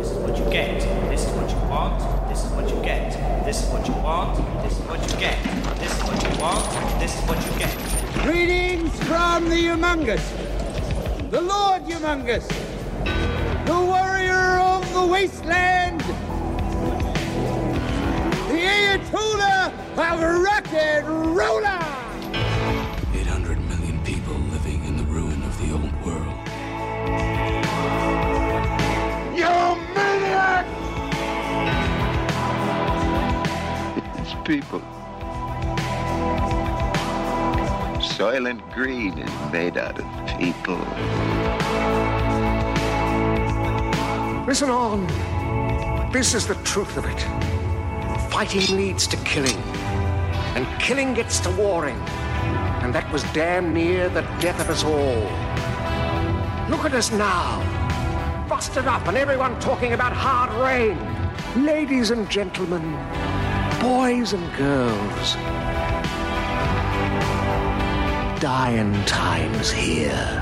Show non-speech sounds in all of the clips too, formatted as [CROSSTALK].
This is what you get. This is what you want. This is what you get. This is what you want. This is what you get. This is what you want. This is what you get. Greetings from the Humongous, the Lord Humongous, the warrior of the wasteland, the Ayatollah of rock and roller. People. Soylent Green is made out of people. Listen on. This is the truth of it. Fighting leads to killing, and killing gets to warring. And that was damn near the death of us all. Look at us now. Busted up, and everyone talking about hard rain. Ladies and gentlemen, boys and girls. Dying times here.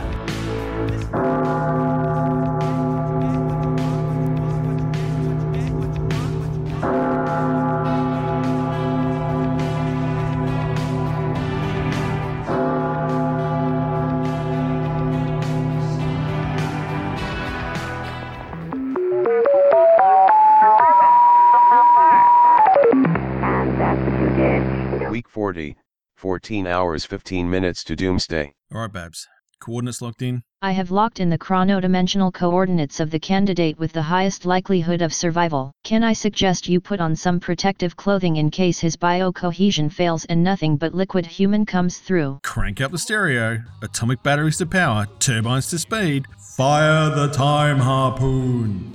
14 hours 15 minutes to doomsday. All right, Babs. Coordinates locked in. I have locked in the chronodimensional coordinates of the candidate with the highest likelihood of survival. Can I suggest you put on some protective clothing in case his biocohesion fails and nothing but liquid human comes through? Crank up the stereo. Atomic batteries to power. Turbines to speed. Fire the time harpoon.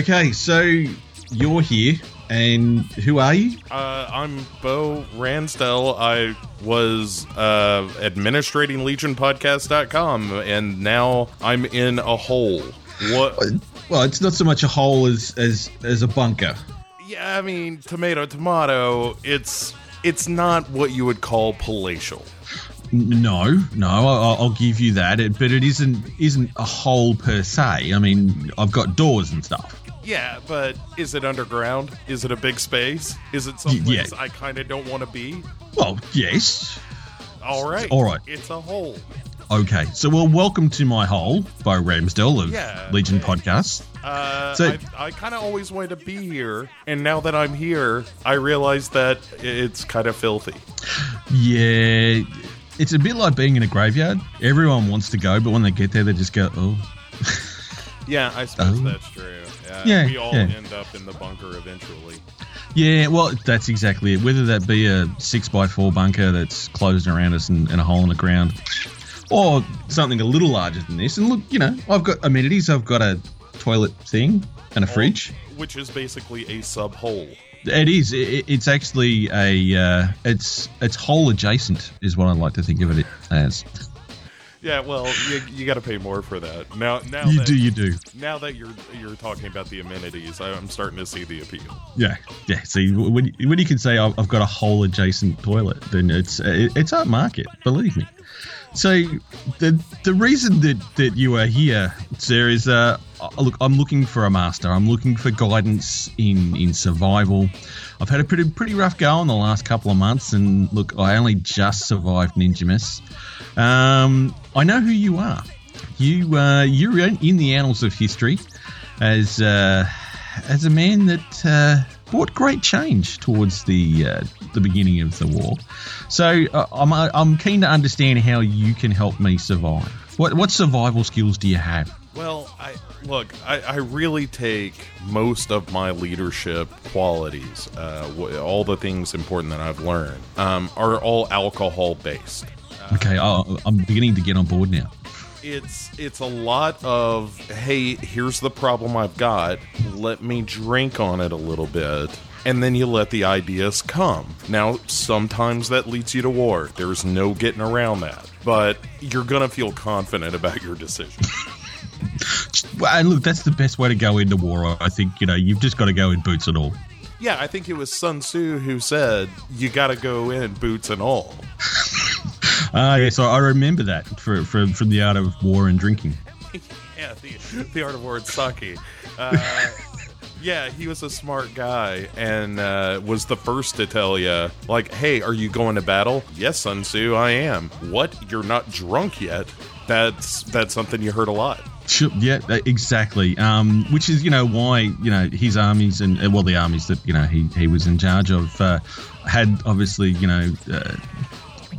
okay, so you're here, and who are you? Uh, I'm Bo Ransdell. I was uh, administrating LegionPodcast.com, and now I'm in a hole. What? Well, it's not so much a hole as as as a bunker. Yeah, I mean, tomato, tomato. It's it's not what you would call palatial. No, no, I- I'll give you that. It, but it isn't isn't a hole per se. I mean, I've got doors and stuff. Yeah, but is it underground? Is it a big space? Is it Y- yeah. someplace I kind of don't want to be? Well, yes. All right. All right. It's a hole. Okay, so well, welcome to my hole, Bo Ramsdell of Yeah, Legion Podcast. Uh, So- I, I kind of always wanted to be here, and now that I'm here, I realize that it's kind of filthy. Yeah, it's a bit like being in a graveyard. Everyone wants to go, but when they get there, they just go, "Oh, Yeah, I suppose Oh. that's true. Yeah, Yeah, we all yeah. end up in the bunker eventually. Yeah, well, that's exactly it. Whether that be a six by four bunker that's closed around us and, and a hole in the ground, or something a little larger than this. And look, you know, I've got amenities. I've got a toilet thing and a fridge. which is basically a sub hole. It is. It, it's actually a. Uh, it's it's hole adjacent is what I like to think of it as. Yeah, well, you, you got to pay more for that. Now, now You that, do, you do. Now that you're you're talking about the amenities, I, I'm starting to see the appeal. Yeah, yeah. See, when when you can say I've I've got a whole adjacent toilet, then it's it, it's market. Believe me. So the the reason that that you are here, sir, is uh, uh, look, I'm looking for a master. I'm looking for guidance in in survival. I've had a pretty pretty rough go in the last couple of months, and look, I only just survived Ninjamus. Um, I know who you are. You uh, you're in the annals of history as uh, as a man that uh, brought great change towards the uh, the beginning of the war. So uh, I'm I'm keen to understand how you can help me survive. What what survival skills do you have? Well, I look. I, I really take most of my leadership qualities, uh, all the things important that I've learned, um, are all alcohol based. Okay, oh, I'm beginning to get on board now. It's it's a lot of hey, here's the problem I've got. Let me drink on it a little bit. And then you let the ideas come. Now, sometimes that leads you to war. There's no getting around that. But you're going to feel confident about your decision. [LAUGHS] And look, that's the best way to go into war. I think you know you've just got to go in boots and all. Yeah, I think it was Sun Tzu who said, you got to go in boots and all. Ah, yes, I I remember that for, for, from the art of war and drinking. [LAUGHS] yeah, the, the art of war and sake. Uh, yeah, he was a smart guy and uh, was the first to tell you, like, hey, are you going to battle? Yes, Sun Tzu, I am. What? You're not drunk yet? That's that's something you heard a lot. Sure, yeah, uh, exactly. Um, which is, you know, why you know his armies and uh, well, the armies that you know he, he was in charge of uh, had obviously you know uh,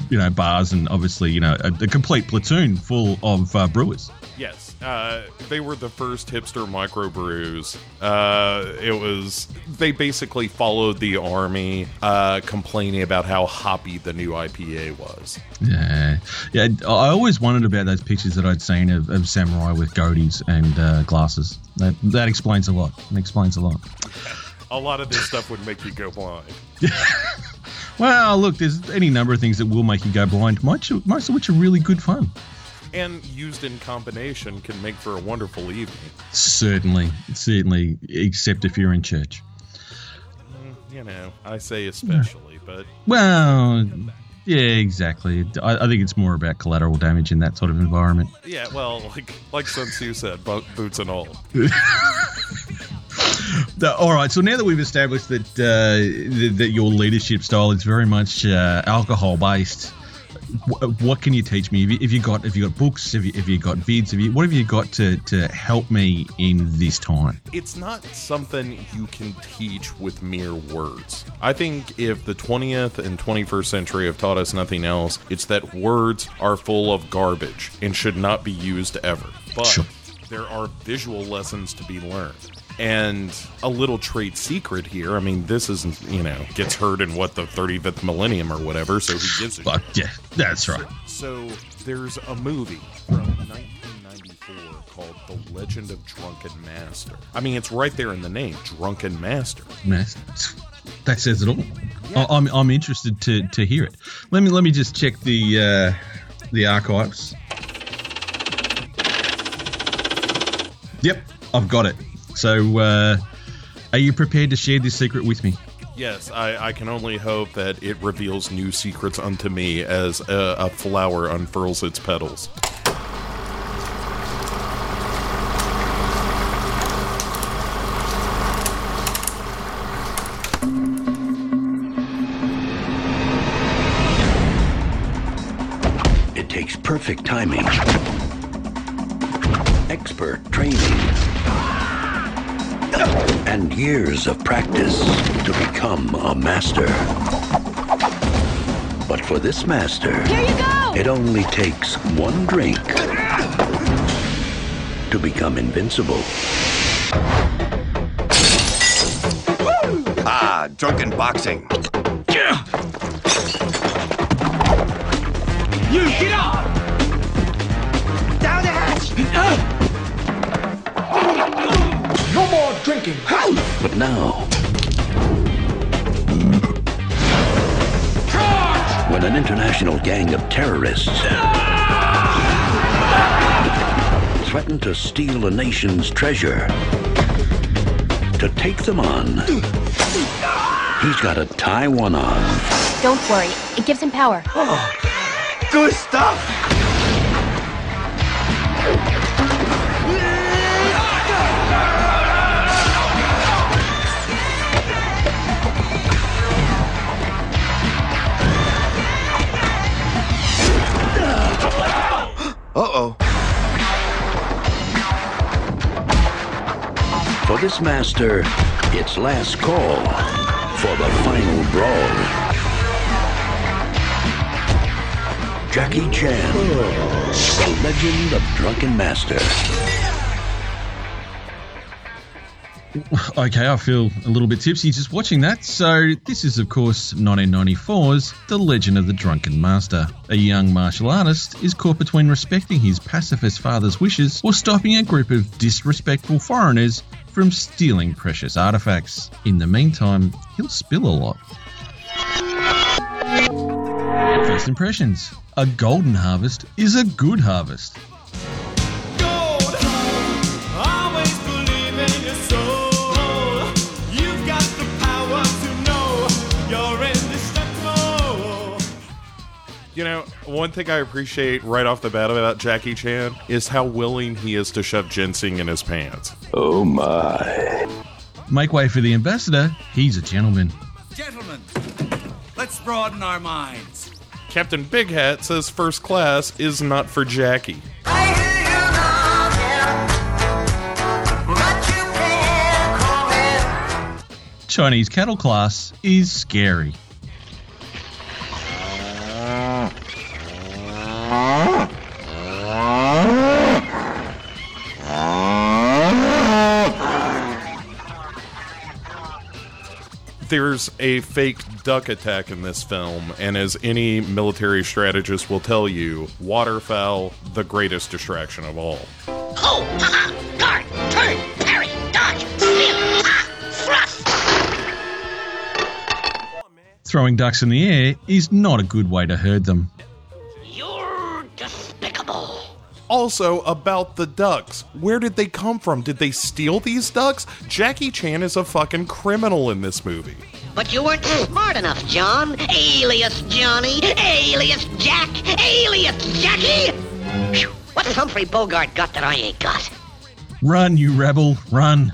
you know bars and obviously you know a, a complete platoon full of uh, brewers. Yes, uh, they were the first hipster microbrews. Uh, it was they basically followed the army, uh, complaining about how hoppy the new IPA was. Yeah, yeah. I always wondered about those pictures that I'd seen of, of samurai with goatees and uh, glasses. That that explains a lot. It explains a lot. A lot of this stuff would make you go blind. [LAUGHS] Well, look, there's any number of things that will make you go blind. Most, most of which are really good fun. And used in combination can make for a wonderful evening. Certainly, certainly, except if you're in church. Mm, You know, I say especially, but Well, yeah, exactly. I, I think it's more about collateral damage in that sort of environment. yeah, well, like like Sun Tzu said, bo- boots and all. [LAUGHS] The- all right, so now that we've established that uh, th- that your leadership style is very much uh, alcohol based, what can you teach me? If you, got if you got books? if you, have you got vids? if you what have you got to, to help me in this time? It's not something you can teach with mere words. I think if the 20th and 21st century have taught us nothing else, it's that words are full of garbage and should not be used ever. But Sure. there are visual lessons to be learned. And a little trade secret here. I mean, this isn't, you know, gets heard in what the 35th millennium or whatever, so he gives a But yeah, that's right. so there's a movie from 1994 called The Legend of Drunken Master. I mean, it's right there in the name, Drunken Master. Man, that says it all. I, I'm, I'm interested to, to hear it. Let me let me just check the uh, the archives. Yep, I've got it. So, uh, are you prepared to share this secret with me? Yes, I, I can only hope that it reveals new secrets unto me as a, a flower unfurls its petals. It takes perfect timing, expert training, and years of practice to become a master. But for this master, Here you go! it only takes one drink to become invincible. Ah, drunken boxing. You get up! Down the hatch! No drinking! But now, when an international gang of terrorists threaten to steal a nation's treasure, to take them on, he's got a tie one on. Don't worry, it gives him power. Oh, good stuff! Uh-oh. For this master, it's last call for the final brawl. Jackie Chan, the legend of Drunken Master. [LAUGHS] Okay, I feel a little bit tipsy just watching that. So, this is, of course, 1994's The Legend of the Drunken Master. A young martial artist is caught between respecting his pacifist father's wishes or stopping a group of disrespectful foreigners from stealing precious artifacts. In the meantime, he'll spill a lot. First impressions A golden harvest is a good harvest. You know, one thing I appreciate right off the bat about Jackie Chan is how willing he is to shove ginseng in his pants. Oh my. Make way for the ambassador, he's a gentleman. Gentlemen, let's broaden our minds. Captain Big Hat says first class is not for Jackie. Chinese cattle class is scary. There's a fake duck attack in this film, and as any military strategist will tell you, waterfowl, the greatest distraction of all. Ho! Ha! Guard! Turn! Parry! Dodge! Steal! Ha! Thrust! Throwing ducks in the air is not a good way to herd them. Also, about the ducks. Where did they come from? Did they steal these ducks? Jackie Chan is a fucking criminal in this movie. But you weren't smart enough, John. Alias Johnny. Alias Jack. Alias Jackie. Phew. What's Humphrey Bogart got that I ain't got? Run, you rebel, run.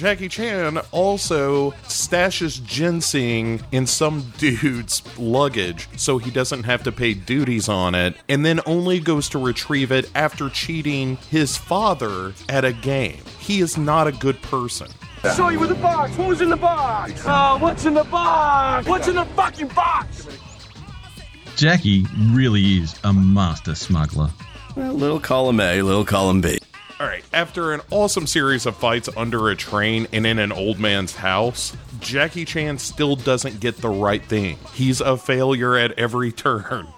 Jackie Chan also stashes ginseng in some [LAUGHS] dude's luggage so he doesn't have to pay duties on it, and then only goes to retrieve it after cheating his father at a game. He is not a good person. Show you with the box. What was in the box? Oh, what's in the box? What's in the fucking box? Jackie really is a master smuggler. Well, little column A, little column B. All right, after an awesome series of fights under a train and in an old man's house, Jackie Chan still doesn't get the right thing. He's a failure at every turn.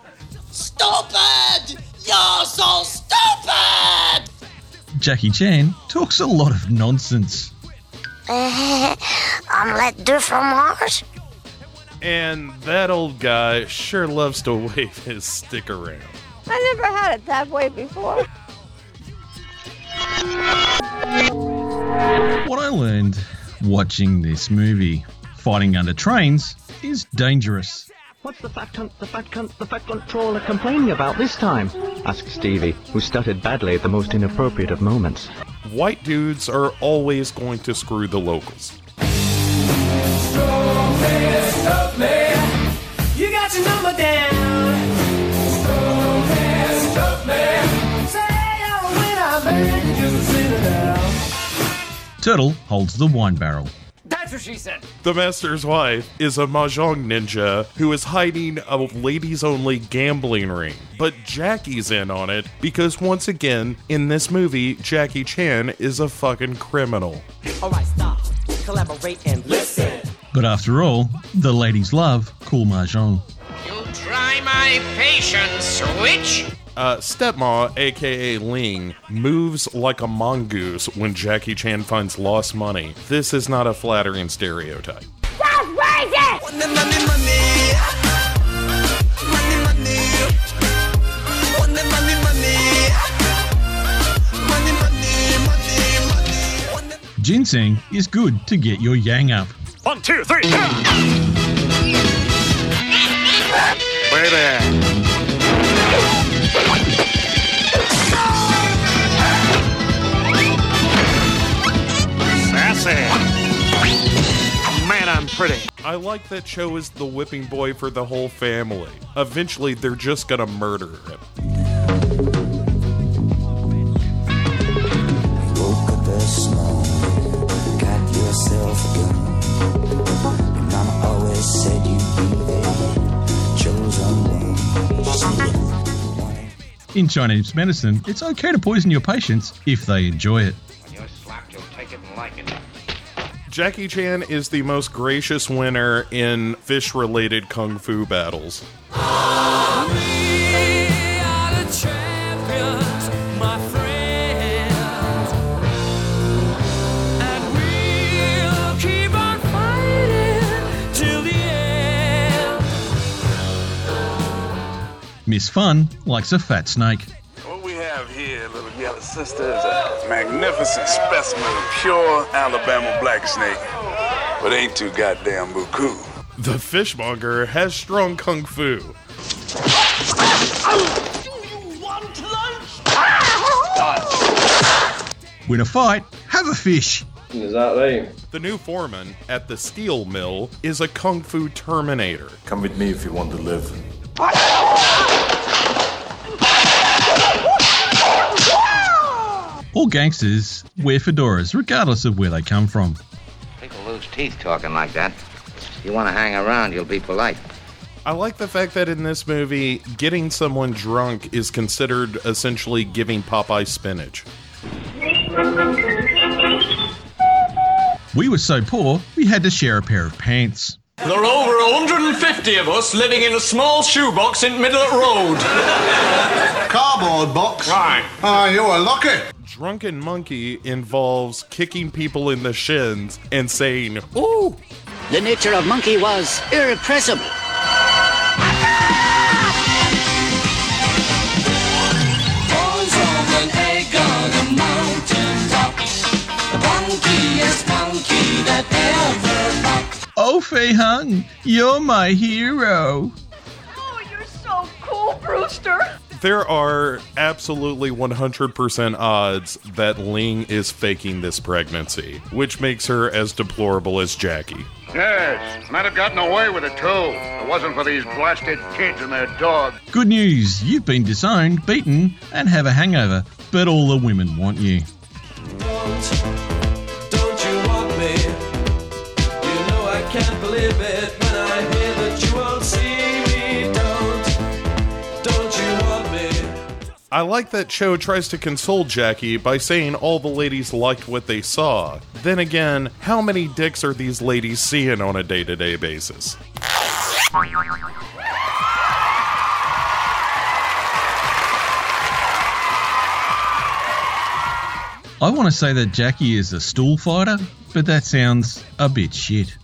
Stupid! You're so stupid! Jackie Chan talks a lot of nonsense. [LAUGHS] Omelette de fromage? And that old guy sure loves to [LAUGHS] wave his stick around. I never had it that way before. Learned watching this movie, fighting under trains, is dangerous. What's the fat cunt, the fat cunt, the fat controller complaining about this time? asked Stevie, who stuttered badly at the most inappropriate of moments. White dudes are always going to screw the locals. Turtle holds the wine barrel. That's what she said. The master's wife is a mahjong ninja who is hiding a ladies only gambling ring. But Jackie's in on it because, once again, in this movie, Jackie Chan is a fucking criminal. Alright, stop. Collaborate and listen. But after all, the ladies love cool mahjong. You try my patience, switch. Uh, Stepma, aka Ling, moves like a mongoose when Jackie Chan finds lost money. This is not a flattering stereotype. That's racist! Ginseng is good to get your yang up. One, two, three. Wait pretty. I like that Cho is the whipping boy for the whole family. Eventually, they're just gonna murder him. Woke up this morning, got yourself a gun. Your mama always said you'd be the chosen one. She said, In Chinese medicine, it's okay to poison your patients if they enjoy it. When you're slapped, you'll take it and like it. Jackie Chan is the most gracious winner in fish related kung fu battles. Miss Fun likes a fat snake. Sister, is a magnificent specimen of pure Alabama black snake. But ain't too goddamn buku. The fishmonger has strong kung fu. Do you want lunch? Win a fight, have a fish. Exactly. The new foreman at the steel mill is a kung fu terminator. Come with me if you want to live. All gangsters wear fedoras regardless of where they come from. People lose teeth talking like that. If you want to hang around, you'll be polite. I like the fact that in this movie, getting someone drunk is considered essentially giving Popeye spinach. We were so poor, we had to share a pair of pants. There are over 150 of us living in a small shoebox in middle road. Cardboard box? Right. Ah, you're lucky. Drunken Monkey involves kicking people in the shins and saying, Ooh! The nature of monkey was irrepressible. Falls on an egg on a mountain top. The funkiest monkey that ever popped. Oh, Fei Hung, you're my hero. Oh, you're so cool, Brewster. There are absolutely 100% odds that Ling is faking this pregnancy, which makes her as deplorable as Jackie. Yes, might have gotten away with it too. If it wasn't for these blasted kids and their dog. Good news, you've been disowned, beaten, and have a hangover, but all the women want you. I like that Cho tries to console Jackie by saying all the ladies liked what they saw. Then again, how many dicks are these ladies seeing on a day to day basis? I want to say that Jackie is a stool fighter, but that sounds a bit shit.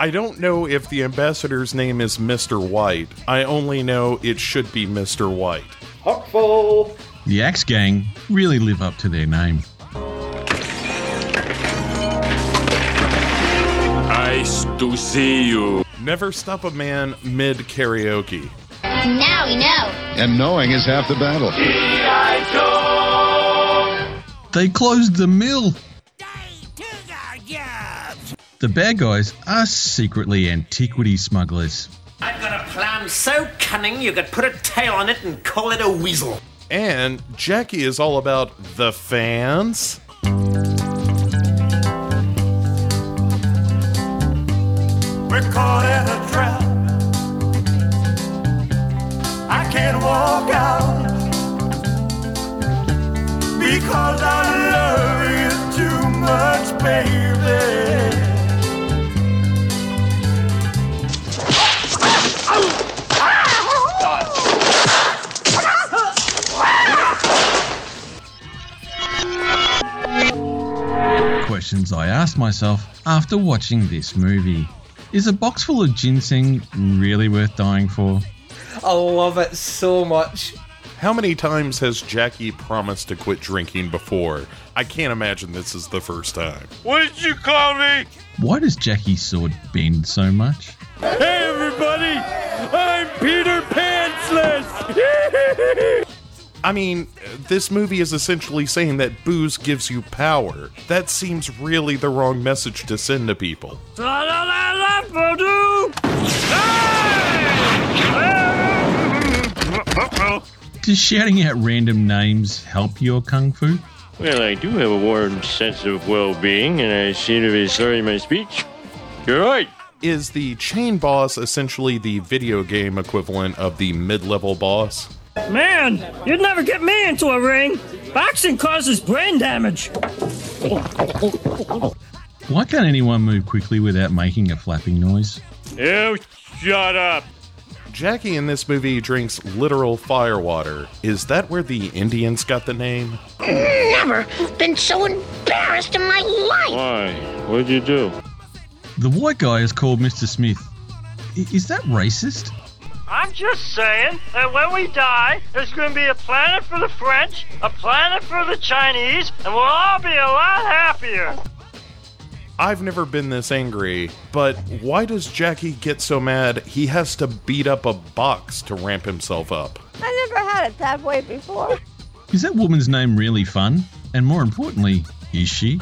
I don't know if the ambassador's name is Mr. White. I only know it should be Mr. White. Hopeful. The Axe Gang really live up to their name. Nice to see you. Never stop a man mid karaoke. Now we know. And knowing is half the battle. They closed the mill. The bad guys are secretly antiquity smugglers. I've got a plan so cunning you could put a tail on it and call it a weasel. And Jackie is all about the fans. Questions I asked myself after watching this movie. Is a box full of ginseng really worth dying for? I love it so much. How many times has Jackie promised to quit drinking before? I can't imagine this is the first time. What did you call me? Why does Jackie's sword bend so much? Hey, everybody! I'm Peter Pantsless! [LAUGHS] I mean, this movie is essentially saying that booze gives you power. That seems really the wrong message to send to people. Does shouting out random names help your kung fu? Well, I do have a warm sense of well being, and I seem to be starting my speech. You're right. Is the chain boss essentially the video game equivalent of the mid level boss? Man, you'd never get me into a ring. Boxing causes brain damage. Why can't anyone move quickly without making a flapping noise? You shut up. Jackie in this movie drinks literal firewater. Is that where the Indians got the name? Never been so embarrassed in my life. Why? What'd you do? The white guy is called Mr. Smith. I- Is that racist? I'm just saying that when we die, there's going to be a planet for the French, a planet for the Chinese, and we'll all be a lot happier. I've never been this angry, but why does Jackie get so mad he has to beat up a box to ramp himself up? I never had it that way before. Is that woman's name really fun? And more importantly, is she?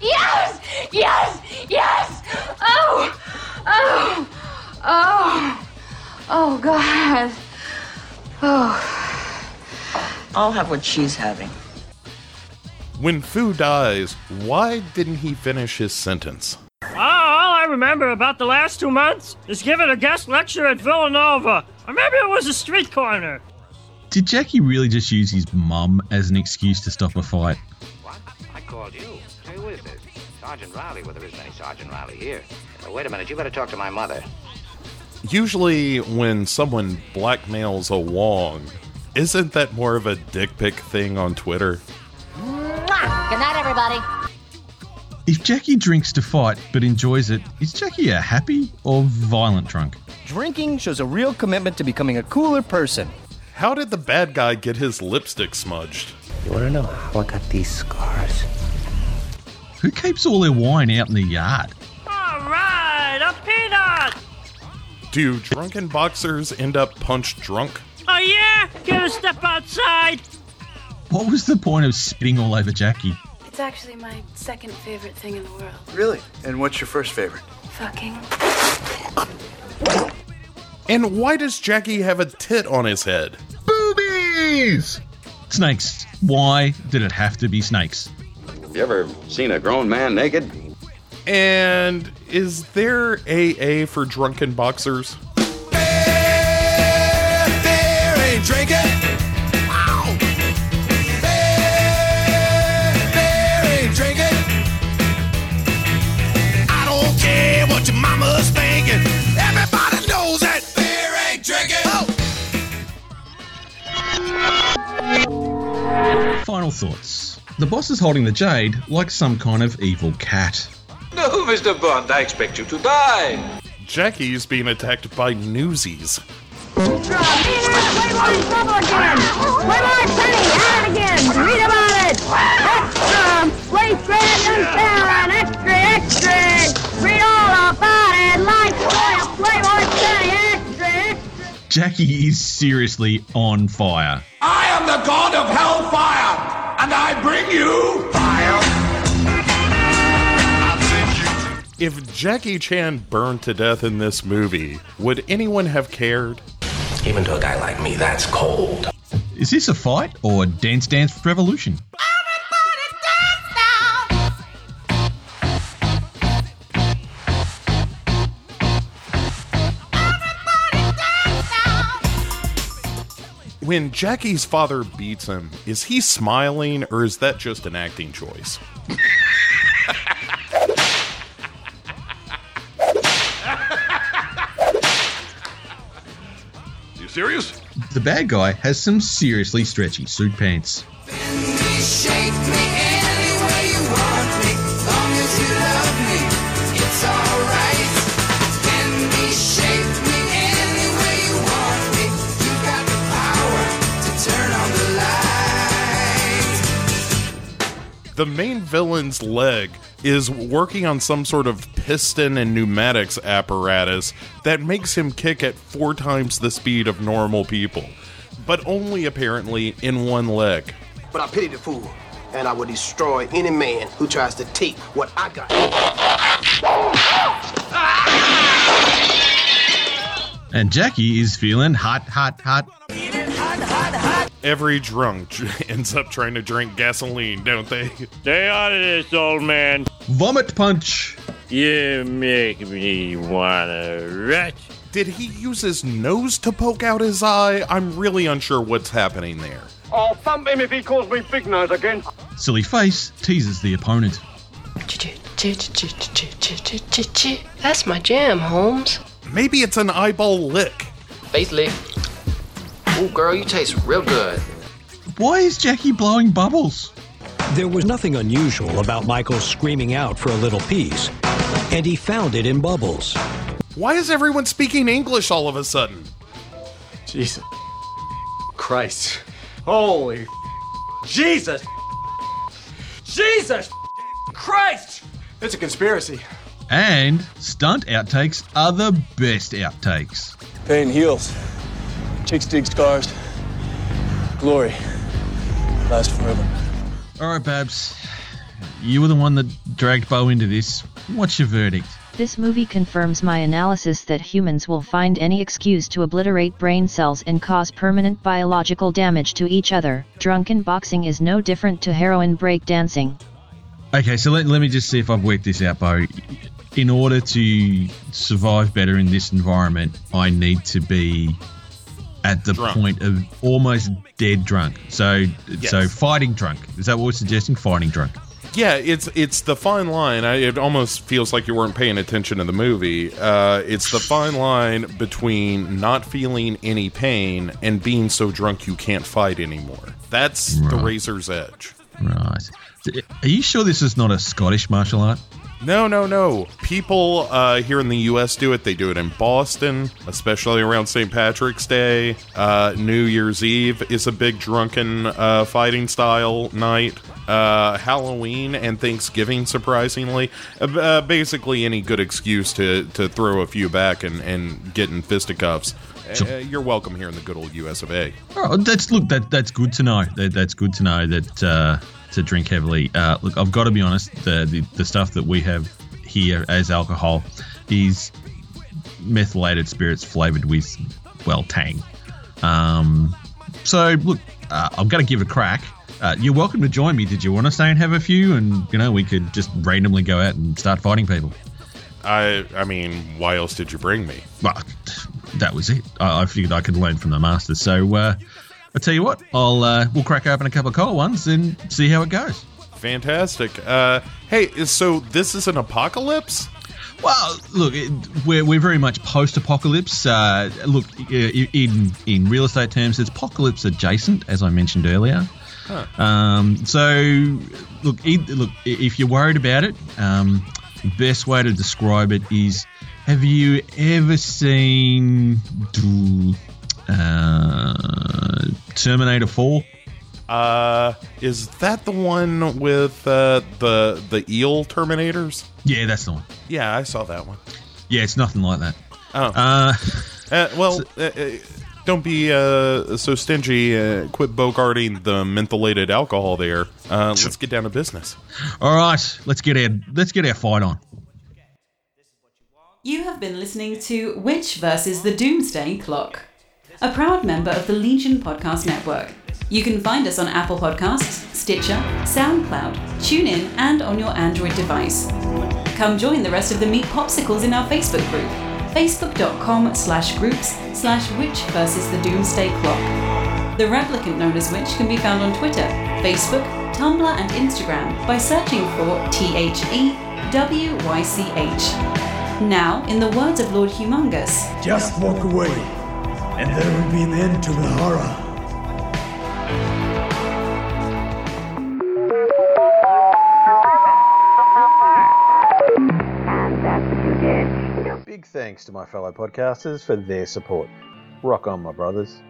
Yes! Yes! Yes! Oh! Oh! Oh! Oh, God. Oh. I'll have what she's having. When Fu dies, why didn't he finish his sentence? Oh, all I remember about the last two months is giving a guest lecture at Villanova. Or maybe it was a street corner. Did Jackie really just use his mum as an excuse to stop a fight? What? I called you. Who is this? Sergeant Riley, well, there isn't any Sergeant Riley here. Wait a minute, you better talk to my mother. Usually, when someone blackmails a Wong, isn't that more of a dick pic thing on Twitter? Good night, everybody. If Jackie drinks to fight but enjoys it, is Jackie a happy or violent drunk? Drinking shows a real commitment to becoming a cooler person. How did the bad guy get his lipstick smudged? You want to know how I got these scars? Who keeps all their wine out in the yard? Do drunken boxers end up punch drunk? Oh, yeah? Get a step outside. What was the point of spitting all over Jackie? It's actually my second favorite thing in the world. Really? And what's your first favorite? Fucking. And why does Jackie have a tit on his head? Boobies! Snakes. Why did it have to be snakes? Have you ever seen a grown man naked? And is there AA for drunken boxers? Final thoughts. The boss is holding the jade like some kind of evil cat. No, Mr. Bond, I expect you to die. Jackie's being attacked by newsies. Playboy trouble again! Playboy Penny, at it again! Read about it! Extra! Place Brandon Farron! Extra, extra! Read all about it! Like Playboy Playboy Penny! Extra, extra! Jackie is seriously on fire. I am the god of hellfire, and I bring you fire. If Jackie Chan burned to death in this movie, would anyone have cared? Even to a guy like me, that's cold. Is this a fight or Dance Dance Revolution? When Jackie's father beats him, is he smiling or is that just an acting choice? [LAUGHS] serious? The bad guy has some seriously stretchy suit pants. Shape me any way you want me, long as you love me, it's alright. Can be shape me any way you want me. You got the power to turn on the light. The main villain's leg is working on some sort of piston and pneumatics apparatus that makes him kick at four times the speed of normal people, but only apparently in one leg. But I pity the fool, and I will destroy any man who tries to take what I got. And Jackie is feeling hot, hot, hot. Every drunk [LAUGHS] ends up trying to drink gasoline, don't they? Stay out of this, old man. Vomit punch. You make me wanna retch. Did he use his nose to poke out his eye? I'm really unsure what's happening there. I'll thump him if he calls me Big Nose again. Silly face teases the opponent. That's my jam, Holmes. Maybe it's an eyeball lick. Face lick. Ooh, girl, you taste real good. Why is Jackie blowing bubbles? There was nothing unusual about Michael screaming out for a little piece, and he found it in Bubbles. Why is everyone speaking English all of a sudden? Jesus Christ. Holy Jesus. Jesus Christ. It's a conspiracy. And stunt outtakes are the best outtakes. Pain heals. Chicks dig scars. Glory. Last forever. All right, Babs. You were the one that dragged Bo into this. What's your verdict? This movie confirms my analysis that humans will find any excuse to obliterate brain cells and cause permanent biological damage to each other. Drunken boxing is no different to heroin breakdancing. Okay, so let, let me just see if I've worked this out, Bo. In order to survive better in this environment, I need to be at the Drunk. point of almost dead drunk. So, Yes. so fighting drunk. Is that what we're suggesting? Fighting drunk. Yeah, it's it's the fine line. I, it almost feels like you weren't paying attention to the movie. Uh, it's the fine line between not feeling any pain and being so drunk you can't fight anymore. That's the razor's edge. Right. Are you sure this is not a Scottish martial art? No, no, no. People uh, here in the U.S. do it. They do it in Boston, especially around St. Patrick's Day. Uh, New Year's Eve is a big drunken uh, fighting style night. Uh, Halloween and Thanksgiving, surprisingly. Uh, uh, basically, any good excuse to, to throw a few back and, and get in fisticuffs. Uh, you're welcome here in the good old U.S. of A. Oh, that's look. That that's good to know. That that's good to know that uh, to drink heavily. Uh, look, I've got to be honest. The, the the stuff that we have here as alcohol is methylated spirits flavored with well tang. Um, so look, uh, I'm going to give it a crack. Uh, you're welcome to join me. Did you want to stay and have a few, and you know we could just randomly go out and start fighting people? I I mean, why else did you bring me? Well, that was it. I, I figured I could learn from the masters. So uh, I tell you what, I'll uh, we'll crack open a couple of cold ones and see how it goes. Fantastic. Uh, hey, so this is an apocalypse? Well, look, it, we're, we're very much post-apocalypse. Uh, look, in in real estate terms, it's apocalypse adjacent, as I mentioned earlier. Huh. Um, so, look, look, if you're worried about it, um, the best way to describe it is: Have you ever seen uh, Terminator Four? Uh, is that the one with uh, the the eel Terminators? Yeah, that's the one. Yeah, I saw that one. Yeah, it's nothing like that. Oh, Uh, Uh, well, [LAUGHS] uh, uh, don't be uh, so stingy. Uh, quit bogarting the mentholated alcohol there. Uh, let's get down to business. all right, let's get our let's get our fight on. You have been listening to Wych versus the Doomsday Clock, a proud member of the Legion Podcast Network. You can find us on Apple Podcasts, Stitcher, SoundCloud, TuneIn, and on your Android device. Come join the rest of the Meat Popsicles in our Facebook group, facebook.com slash groups slash Wych versus the Doomsday Clock. The replicant known as Wych can be found on Twitter, Facebook, Tumblr, and Instagram by searching for T-H-E-W-Y-C-H. Now, in the words of Lord Humongous, Just walk away, and there will be an end to the horror. Big thanks to my fellow podcasters for their support. Rock on, my brothers.